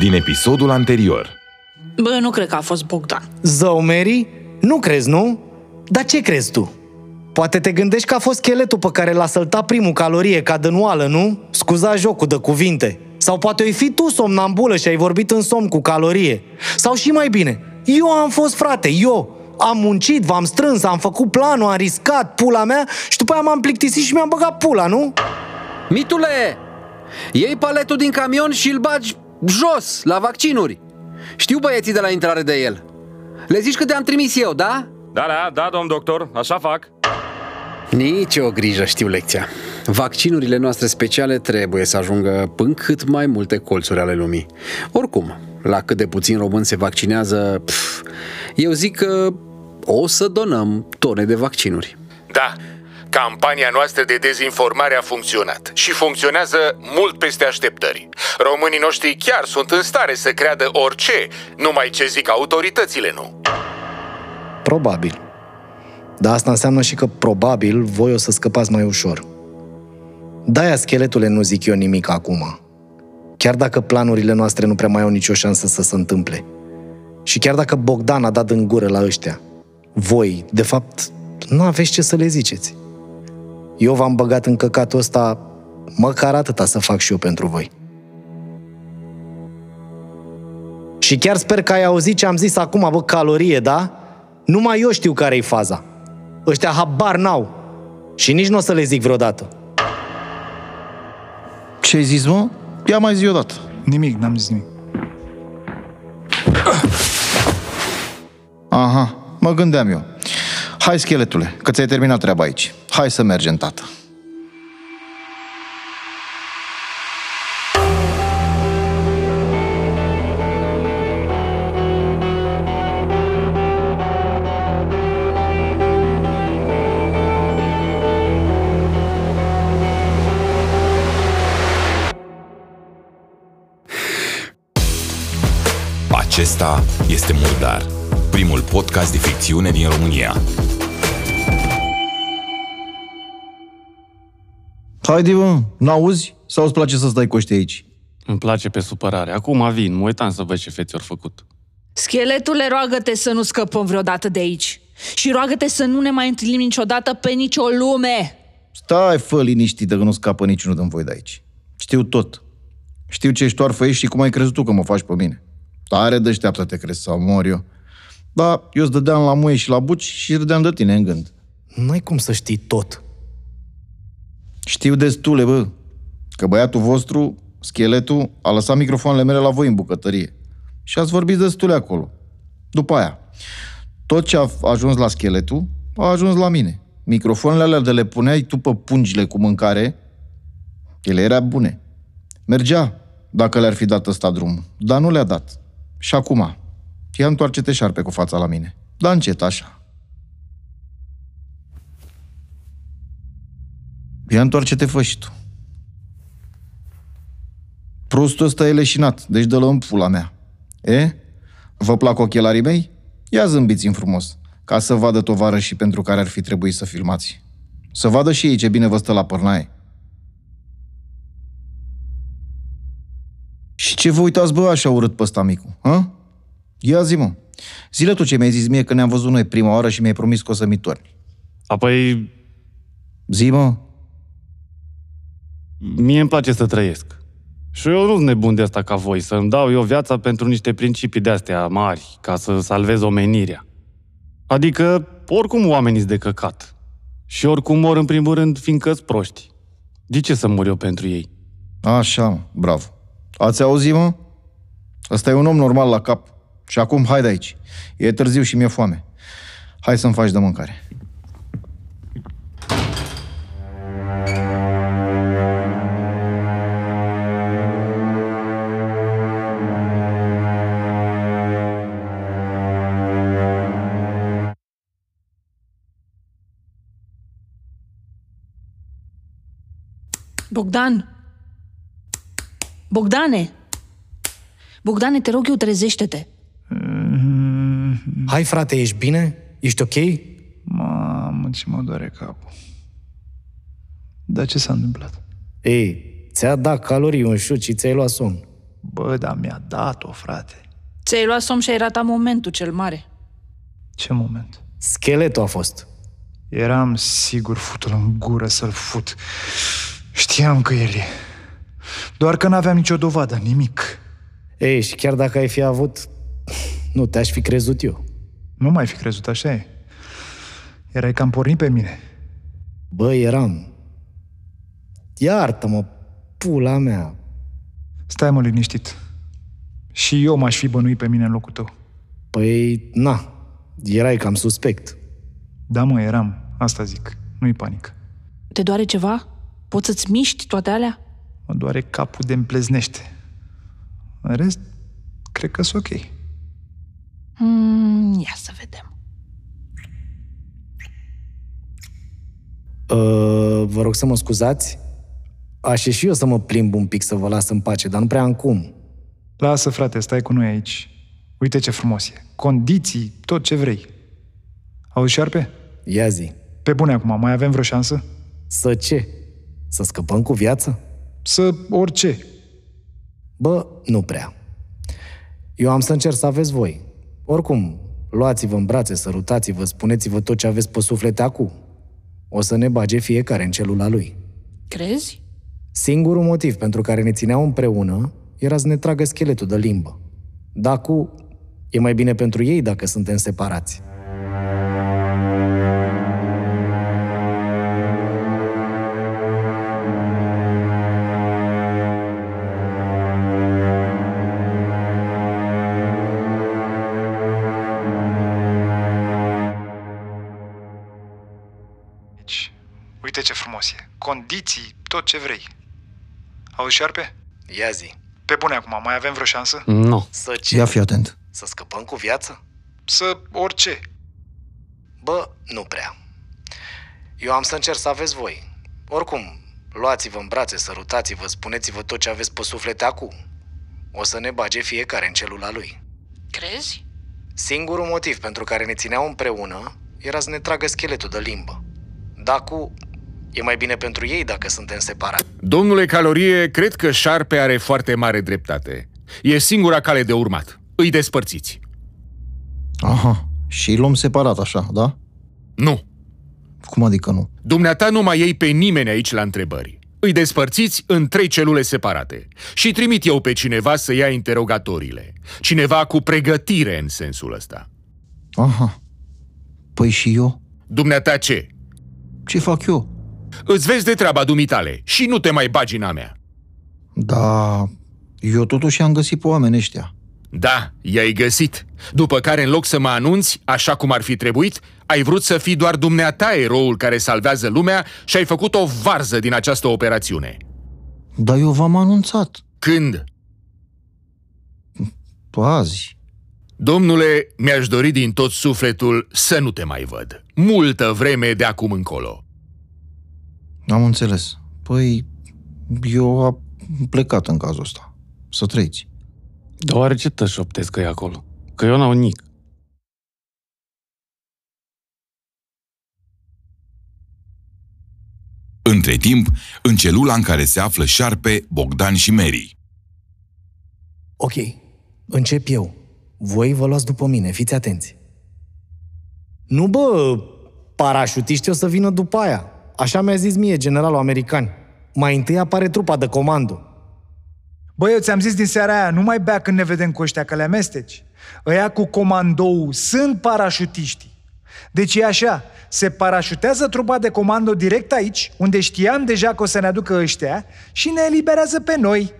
din episodul anterior. Bă, nu cred că a fost Bogdan. Zău, Mary? Nu crezi, nu? Dar ce crezi tu? Poate te gândești că a fost scheletul pe care l-a săltat primul calorie ca dănuală, nu? Scuza jocul de cuvinte. Sau poate ai fi tu somnambulă și ai vorbit în somn cu calorie. Sau și mai bine, eu am fost frate, eu. Am muncit, v-am strâns, am făcut planul, am riscat pula mea și după aia m-am plictisit și mi-am băgat pula, nu? Mitule, iei paletul din camion și îl bagi jos, la vaccinuri. Știu băieții de la intrare de el. Le zici că te-am trimis eu, da? Da, da, da, domn doctor, așa fac. Nici o grijă, știu lecția. Vaccinurile noastre speciale trebuie să ajungă în cât mai multe colțuri ale lumii. Oricum, la cât de puțin români se vaccinează, pf, eu zic că o să donăm tone de vaccinuri. Da, campania noastră de dezinformare a funcționat și funcționează mult peste așteptări. Românii noștri chiar sunt în stare să creadă orice, numai ce zic autoritățile, nu? Probabil. Dar asta înseamnă și că probabil voi o să scăpați mai ușor. De-aia, scheletule, nu zic eu nimic acum. Chiar dacă planurile noastre nu prea mai au nicio șansă să se întâmple. Și chiar dacă Bogdan a dat în gură la ăștia, voi, de fapt, nu aveți ce să le ziceți. Eu v-am băgat în căcatul ăsta măcar atâta să fac și eu pentru voi. Și chiar sper că ai auzit ce am zis acum, bă, calorie, da? Numai eu știu care-i faza. Ăștia habar n-au. Și nici nu o să le zic vreodată. Ce ai zis, mă? Ia mai zi odată. Nimic, n-am zis nimic. Aha, mă gândeam eu. Hai, scheletule, că ți-ai terminat treaba aici. Hai să mergem, tată. Acesta este Murdar, primul podcast de ficțiune din România. Haide, mă, n-auzi? Sau îți place să stai cu ăștia aici? Îmi place pe supărare. Acum vin, mă uitam să văd ce feți ori făcut. Scheletule, roagă-te să nu scăpăm vreodată de aici. Și roagă-te să nu ne mai întâlnim niciodată pe nicio lume. Stai, fă liniștită că nu scapă niciunul din voi de aici. Știu tot. Știu ce ștoarfă ești și cum ai crezut tu că mă faci pe mine. Tare deșteaptă te crezi sau mor eu. Da, eu îți dădeam la muie și la buci și râdeam de tine în gând. N-ai cum să știi tot. Știu destule, bă, că băiatul vostru, scheletul, a lăsat microfoanele mele la voi în bucătărie. Și ați vorbit destule acolo. După aia, tot ce a ajuns la scheletul, a ajuns la mine. Microfoanele alea de le puneai tu pe pungile cu mâncare, ele erau bune. Mergea, dacă le-ar fi dat ăsta drumul, dar nu le-a dat. Și acum, ia întoarce-te șarpe cu fața la mine. Da încet, așa. Ia întoarce-te, fă și tu. Prostul ăsta e leșinat, deci dă-l în pula mea. E? Vă plac ochelarii mei? Ia zâmbiți în frumos, ca să vadă tovarășii pentru care ar fi trebuit să filmați. Să vadă și ei ce bine vă stă la părnaie. Și ce vă uitați, bă, așa urât pe ăsta, micu? Ha? Ia zi, mă. Zile tu ce mi-ai zis mie că ne-am văzut noi prima oară și mi-ai promis că o să mi torni. Apoi, Zi, mă. Mie îmi place să trăiesc. Și eu nu sunt nebun de asta ca voi, să-mi dau eu viața pentru niște principii de-astea mari, ca să salvez omenirea. Adică, oricum oamenii sunt de căcat. Și oricum mor în primul rând fiindcă sunt proști. De ce să mor eu pentru ei? Așa, mă. bravo. Ați auzit, mă? Ăsta e un om normal la cap. Și acum, hai de aici. E târziu și mi-e foame. Hai să-mi faci de mâncare. Bogdan! Bogdane! Bogdane, te rog eu, trezește-te. Hai, frate, ești bine? Ești ok? Mamă, ce mă doare capul. Dar ce s-a întâmplat? Ei, ți-a dat calorii un șut și ți-ai luat somn. Bă, dar mi-a dat-o, frate. Ți-ai luat somn și ai ratat momentul cel mare. Ce moment. Scheletul a fost. Eram sigur futul în gură să-l fut. Știam că el e. Doar că n-aveam nicio dovadă, nimic. Ei, și chiar dacă ai fi avut, nu te-aș fi crezut eu. Nu mai fi crezut, așa e. Erai cam pornit pe mine. Bă, eram. Iartă-mă, pula mea. Stai mă liniștit. Și eu m-aș fi bănuit pe mine în locul tău. Păi, na, erai cam suspect. Da, mă, eram. Asta zic. Nu-i panică. Te doare ceva? Poți să-ți miști toate alea? Mă doare capul de împleznește. În rest, cred că sunt ok. Mm, ia să vedem. Uh, vă rog să mă scuzați? Aș și eu să mă plimb un pic să vă las în pace, dar nu prea am cum. Lasă, frate, stai cu noi aici. Uite ce frumos e. Condiții, tot ce vrei. Auzi, șarpe? Ia zi. Pe bune acum, mai avem vreo șansă? Să ce? Să scăpăm cu viață? Să orice. Bă, nu prea. Eu am să încerc să aveți voi. Oricum, luați-vă în brațe, sărutați-vă, spuneți-vă tot ce aveți pe suflete acum. O să ne bage fiecare în celula lui. Crezi? Singurul motiv pentru care ne țineau împreună era să ne tragă scheletul de limbă. Dacu, e mai bine pentru ei dacă suntem separați. E. Condiții, tot ce vrei. Auzi, șarpe? Ia zi. Pe bune acum, mai avem vreo șansă? Nu. Să ce? Ia fi atent. Să scăpăm cu viață? Să orice. Bă, nu prea. Eu am să încerc să aveți voi. Oricum, luați-vă în brațe, sărutați-vă, spuneți-vă tot ce aveți pe suflete acum. O să ne bage fiecare în celula lui. Crezi? Singurul motiv pentru care ne țineau împreună era să ne tragă scheletul de limbă. Dacu, e mai bine pentru ei dacă suntem separați. Domnule Calorie, cred că Șarpe are foarte mare dreptate. E singura cale de urmat. Îi despărțiți. Aha. Și îi luăm separat așa, da? Nu. Cum adică nu? Dumneata nu mai iei pe nimeni aici la întrebări. Îi despărțiți în trei celule separate și trimit eu pe cineva să ia interogatoriile. Cineva cu pregătire în sensul ăsta. Aha. Păi și eu? Dumneata ce? Ce fac eu? Îți vezi de treaba dumitale și nu te mai bagi în a mea. Da, eu totuși am găsit pe oameni ăștia. Da, i-ai găsit. După care, în loc să mă anunți, așa cum ar fi trebuit, ai vrut să fii doar dumneata eroul care salvează lumea și ai făcut o varză din această operațiune. Dar eu v-am anunțat. Când? Azi. Domnule, mi-aș dori din tot sufletul să nu te mai văd. Multă vreme de acum încolo. Am înțeles. Păi, eu am plecat în cazul ăsta. Să trăiți. Deoarece te șoptesc că e acolo? Că eu n-au nic. Între timp, în celula în care se află Șarpe, Bogdan și Mary. Ok, încep eu. Voi vă luați după mine, fiți atenți. Nu bă, parașutiștii o să vină după aia. Așa mi-a zis mie generalul american. Mai întâi apare trupa de comando. Băi, eu ți-am zis din seara aia, nu mai bea când ne vedem cu ăștia, că le amesteci. Ăia cu comandou sunt parașutiștii. Deci e așa, se parașutează trupa de comando direct aici, unde știam deja că o să ne aducă ăștia, și ne eliberează pe noi.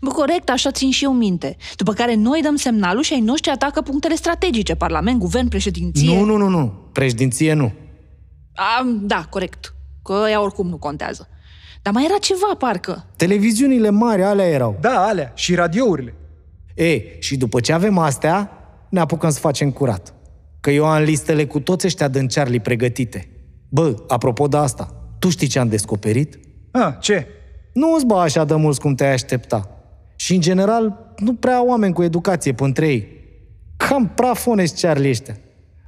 Bă, corect, așa țin și eu minte. După care noi dăm semnalul și ai noștri atacă punctele strategice, parlament, guvern, președinție. Nu, nu, nu, nu. Președinție nu. A, da, corect. Că ea oricum nu contează. Dar mai era ceva, parcă. Televiziunile mari alea erau. Da, alea, și radiourile. E, și după ce avem astea, ne apucăm să facem curat. Că eu am listele cu toți ăștia din Charlie pregătite. Bă, apropo de asta, tu știi ce am descoperit? A, ce? Nu îți bă așa de mulți cum te-ai aștepta. Și, în general, nu prea au oameni cu educație pe între ei. Cam prafoneți Charlie ăștia.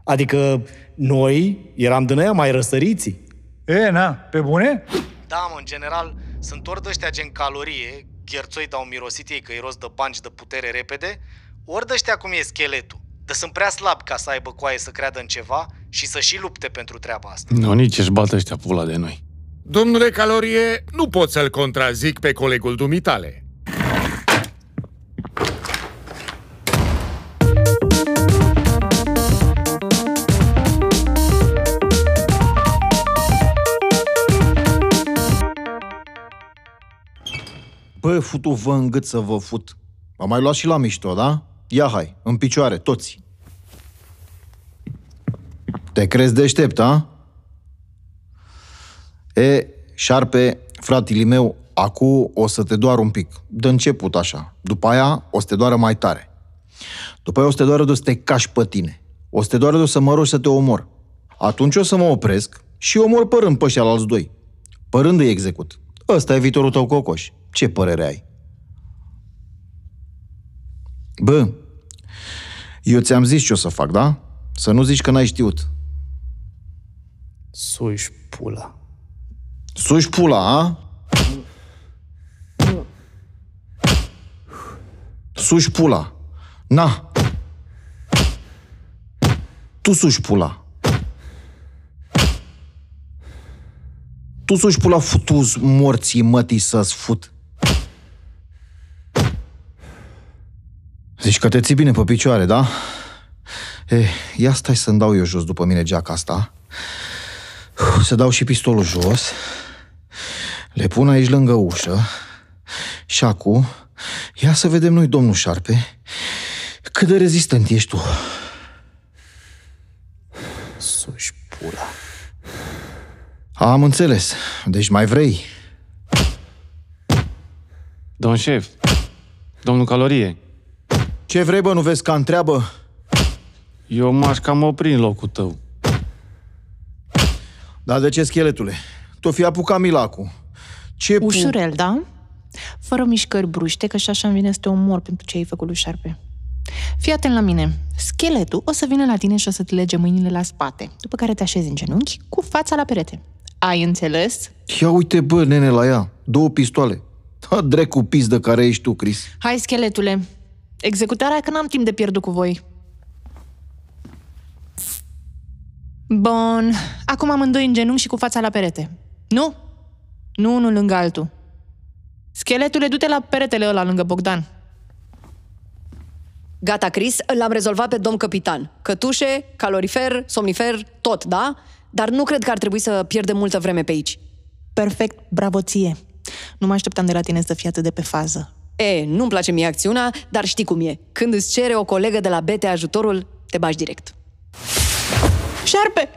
Adică noi eram din aia mai răsăriții. E, na, pe bune? Da, mă, în general, sunt ori de ăștia gen calorie, gherțoi dau mirosit ei că-i rost de bani și de putere repede, ori de ăștia cum e scheletul. Dar sunt prea slab ca să aibă coaie să creadă în ceva și să și lupte pentru treaba asta. Nu, nici își bată ăștia pula de noi. Domnule Calorie, nu pot să-l contrazic pe colegul dumitale. Bă, futu vă în gât să vă fut. Am mai luat și la mișto, da? Ia hai, în picioare, toți. Te crezi deștept, a? E, șarpe, fratele meu, acu o să te doară un pic. De început așa. După aia o să te doară mai tare. După aia o să te doară de o să te cași pe tine. O să te doară de o să mă rogi să te omor. Atunci o să mă opresc și omor părând pe ăștia la alți doi. Părând îi execut. Ăsta e viitorul tău, Cocoș. Ce părere ai? Bă, eu ți-am zis ce o să fac, da? Să nu zici că n-ai știut. Suși pula. Suși pula, a? Suși pula. Na. Tu suși pula. Tu suși pula futuz morții mătii să-ți fut. Zici că te ții bine pe picioare, da? E, ia stai să-mi dau eu jos după mine geaca asta. Să dau și pistolul jos. Le pun aici lângă ușă. Și acum, ia să vedem noi, domnul Șarpe, cât de rezistent ești tu. Suși pula. Am înțeles. Deci mai vrei? Domn șef, domnul Calorie, Ce vrei, bă, nu vezi că întreabă? eu m-aș cam opri în locul tău. Dar de ce, scheletule? Tu fi apucat Milacu. Ce pu- Ușurel, da? Fără mișcări bruște, că și așa îmi vine să te omor pentru ce ai făcut lui șarpe. Fii atent la mine. Scheletul o să vină la tine și o să te lege mâinile la spate, după care te așezi în genunchi cu fața la perete. Ai înțeles? Ia uite, bă, nene, la ea. Două pistoale. Da, drecu pis de care ești tu, Cris. Hai, scheletule. Executarea că n-am timp de pierdut cu voi. Bun. Acum amândoi în genunchi și cu fața la perete. Nu? Nu unul lângă altul. Scheletule, du-te la peretele ăla lângă Bogdan. Gata, Chris, l-am rezolvat pe domn capitan. Cătușe, calorifer, somnifer, tot, da? Dar nu cred că ar trebui să pierdem multă vreme pe aici. Perfect, bravo ție. Nu mă așteptam de la tine să fii atât de pe fază. E, nu-mi place mie acțiunea, dar știi cum e. Când îți cere o colegă de la BT ajutorul, te bagi direct. Șarpe!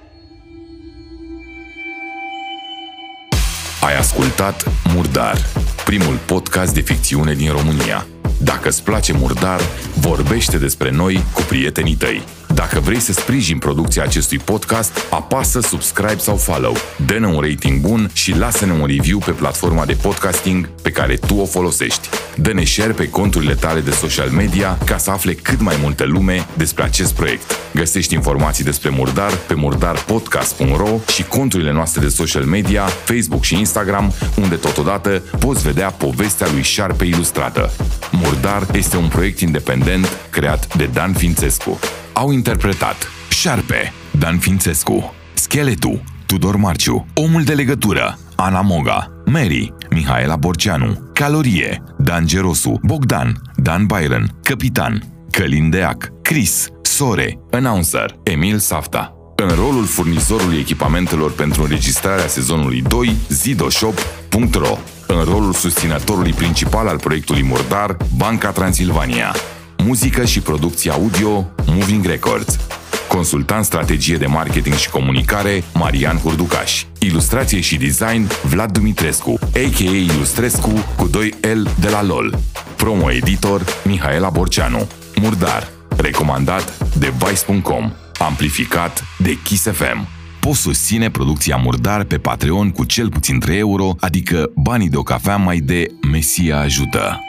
Ai ascultat Murdar, primul podcast de ficțiune din România. Dacă îți place Murdar, vorbește despre noi cu prietenii tăi. Dacă vrei să sprijin producția acestui podcast, apasă subscribe sau follow, dă-ne un rating bun și lasă-ne un review pe platforma de podcasting pe care tu o folosești. Dă-ne share pe conturile tale de social media ca să afle cât mai multă lume despre acest proiect. Găsești informații despre Murdar pe murdarpodcast.ro și conturile noastre de social media, Facebook și Instagram, unde totodată poți vedea povestea lui Șarpe ilustrată. Murdar este un proiect independent creat de Dan Fințescu. Au interpretat Șarpe, Dan Fințescu, Scheletu, Tudor Marciu, Omul de legătură, Ana Moga, Mary, Mihaela Borceanu, Calorie, Dan Gerosu, Bogdan, Dan Byron, Capitan, Călin Deac, Chris, Sore, Announcer, Emil Safta. În rolul furnizorului echipamentelor pentru înregistrarea sezonului 2, zidoshop.ro. În rolul susținătorului principal al proiectului Murdar, Banca Transilvania. Muzică și producție audio, Moving Records. Consultant strategie de marketing și comunicare, Marian Hurducaș. Ilustrație și design, Vlad Dumitrescu, a.k.a. Ilustrescu cu 2L de la LOL. Promo editor, Mihaela Borceanu. Murdar. Recomandat de Vice.com. Amplificat de Kiss FM. Poți susține producția Murdar pe Patreon cu cel puțin 3 euro, adică banii de o cafea mai de Mesia ajută.